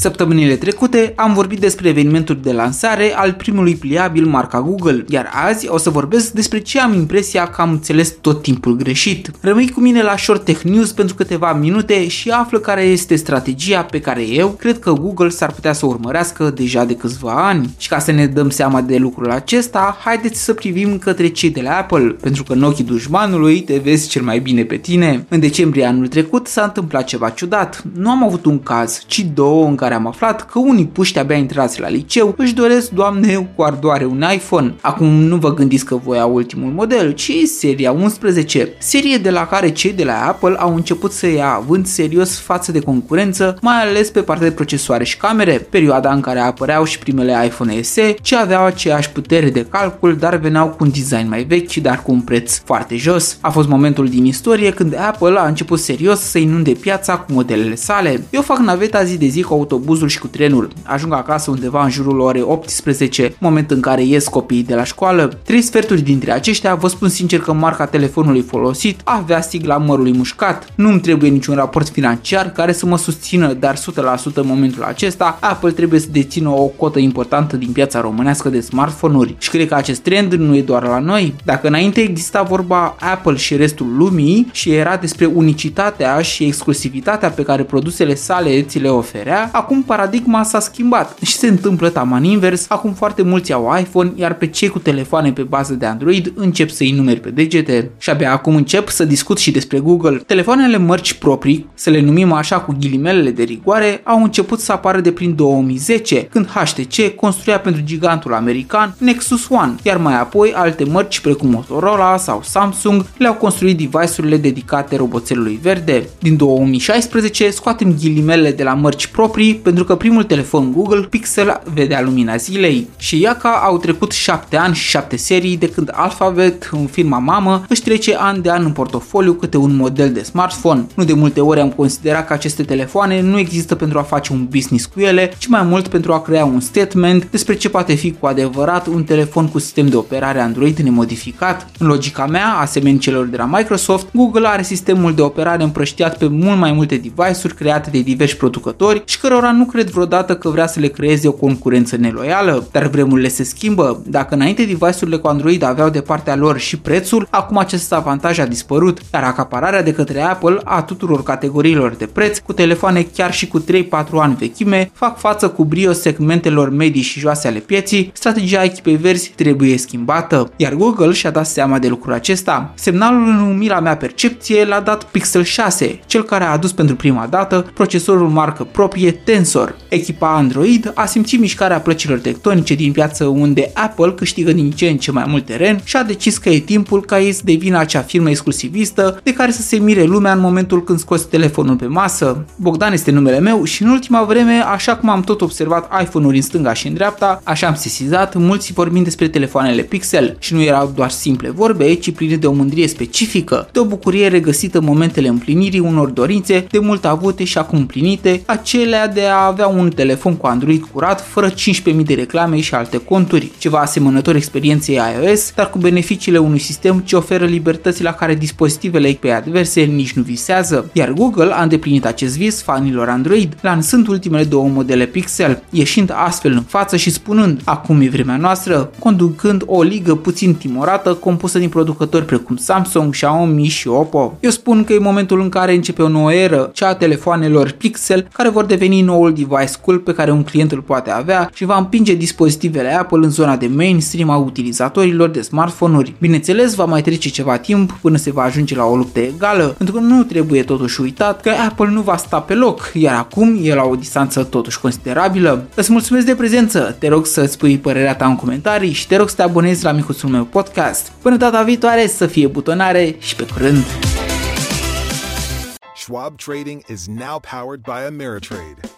Săptămânile trecute am vorbit despre evenimentul de lansare al primului pliabil marca Google, iar azi o să vorbesc despre ce am impresia că am înțeles tot timpul greșit. Rămâi cu mine la Short Tech News pentru câteva minute și află care este strategia pe care eu cred că Google s-ar putea să o urmărească deja de câțiva ani. Și ca să ne dăm seama de lucrul acesta, haideți să privim către cei de la Apple, pentru că în ochii dușmanului te vezi cel mai bine pe tine. În decembrie anul trecut s-a întâmplat ceva ciudat. Nu am avut un caz, ci două în care am aflat că unii puști abia intrați la liceu își doresc, doamne, cu ardoare un iPhone. Acum nu vă gândiți că voia ultimul model, ci seria 11, serie de la care cei de la Apple au început să ia având serios față de concurență, mai ales pe partea de procesoare și camere, perioada în care apăreau și primele iPhone SE, ce aveau aceeași putere de calcul, dar veneau cu un design mai vechi, dar cu un preț foarte jos. A fost momentul din istorie când Apple a început serios să inunde piața cu modelele sale. Eu fac naveta zi de zi cu autobuzul și cu trenul. Ajung acasă undeva în jurul orei 18, moment în care ies copiii de la școală. Trei sferturi dintre aceștia vă spun sincer că marca telefonului folosit avea sigla mărului mușcat. Nu îmi trebuie niciun raport financiar care să mă susțină, dar 100% în momentul acesta Apple trebuie să dețină o cotă importantă din piața românească de smartphone-uri. Și cred că acest trend nu e doar la noi. Dacă înainte exista vorba Apple și restul lumii și era despre unicitatea și exclusivitatea pe care produsele sale ți le oferea, acum paradigma s-a schimbat și se întâmplă taman invers, acum foarte mulți au iPhone, iar pe cei cu telefoane pe bază de Android încep să-i numeri pe degete. Și abia acum încep să discut și despre Google. Telefoanele mărci proprii, să le numim așa cu ghilimelele de rigoare, au început să apară de prin 2010, când HTC construia pentru gigantul american Nexus One, iar mai apoi alte mărci precum Motorola sau Samsung le-au construit device-urile dedicate roboțelului verde. Din 2016 scoatem ghilimele de la mărci proprii pentru că primul telefon Google Pixel vedea lumina zilei și ia ca au trecut 7 ani și 7 serii de când Alphabet, în firma mamă, își trece an de an în portofoliu câte un model de smartphone. Nu de multe ori am considerat că aceste telefoane nu există pentru a face un business cu ele, ci mai mult pentru a crea un statement despre ce poate fi cu adevărat un telefon cu sistem de operare Android nemodificat. În logica mea, asemenea celor de la Microsoft, Google are sistemul de operare împrăștiat pe mult mai multe device-uri create de diversi producători și cărora nu cred vreodată că vrea să le creeze o concurență neloială, dar vremurile se schimbă. Dacă înainte device-urile cu Android aveau de partea lor și prețul, acum acest avantaj a dispărut, iar acapararea de către Apple a tuturor categoriilor de preț, cu telefoane chiar și cu 3-4 ani vechime, fac față cu brio segmentelor medii și joase ale pieții, strategia echipei verzi trebuie schimbată, iar Google și-a dat seama de lucrul acesta. Semnalul în umila mea percepție l-a dat Pixel 6, cel care a adus pentru prima dată procesorul marcă proprie Tensor. Echipa Android a simțit mișcarea plăcilor tectonice din piață unde Apple câștigă din ce în ce mai mult teren și a decis că e timpul ca ei să devină acea firmă exclusivistă de care să se mire lumea în momentul când scoți telefonul pe masă. Bogdan este numele meu și în ultima vreme, așa cum am tot observat iPhone-uri în stânga și în dreapta, așa am sesizat, mulți vorbind despre telefoanele Pixel și nu erau doar simple vorbe, ci pline de o mândrie specifică, de o bucurie regăsită în momentele împlinirii unor dorințe de mult avute și acum împlinite, acelea de a avea un telefon cu Android curat, fără 15.000 de reclame și alte conturi, ceva asemănător experienței iOS, dar cu beneficiile unui sistem ce oferă libertăți la care dispozitivele pe adverse nici nu visează, iar Google a îndeplinit acest vis fanilor Android, lansând ultimele două modele Pixel, ieșind astfel în față și spunând, acum e vremea noastră, conducând o ligă puțin timorată compusă din producători precum Samsung, Xiaomi și Oppo. Eu spun că e momentul în care începe o nouă eră, cea a telefoanelor Pixel, care vor deveni noul device cool pe care un client îl poate avea și va împinge dispozitivele Apple în zona de mainstream a utilizatorilor de smartphone-uri. Bineînțeles, va mai trece ceva timp până se va ajunge la o luptă egală, pentru că nu trebuie totuși uitat că Apple nu va sta pe loc, iar acum e la o distanță totuși considerabilă. Îți mulțumesc de prezență, te rog să spui părerea ta în comentarii și te rog să te abonezi la micuțul meu podcast. Până data viitoare să fie butonare și pe curând! Schwab Trading is now powered by Ameritrade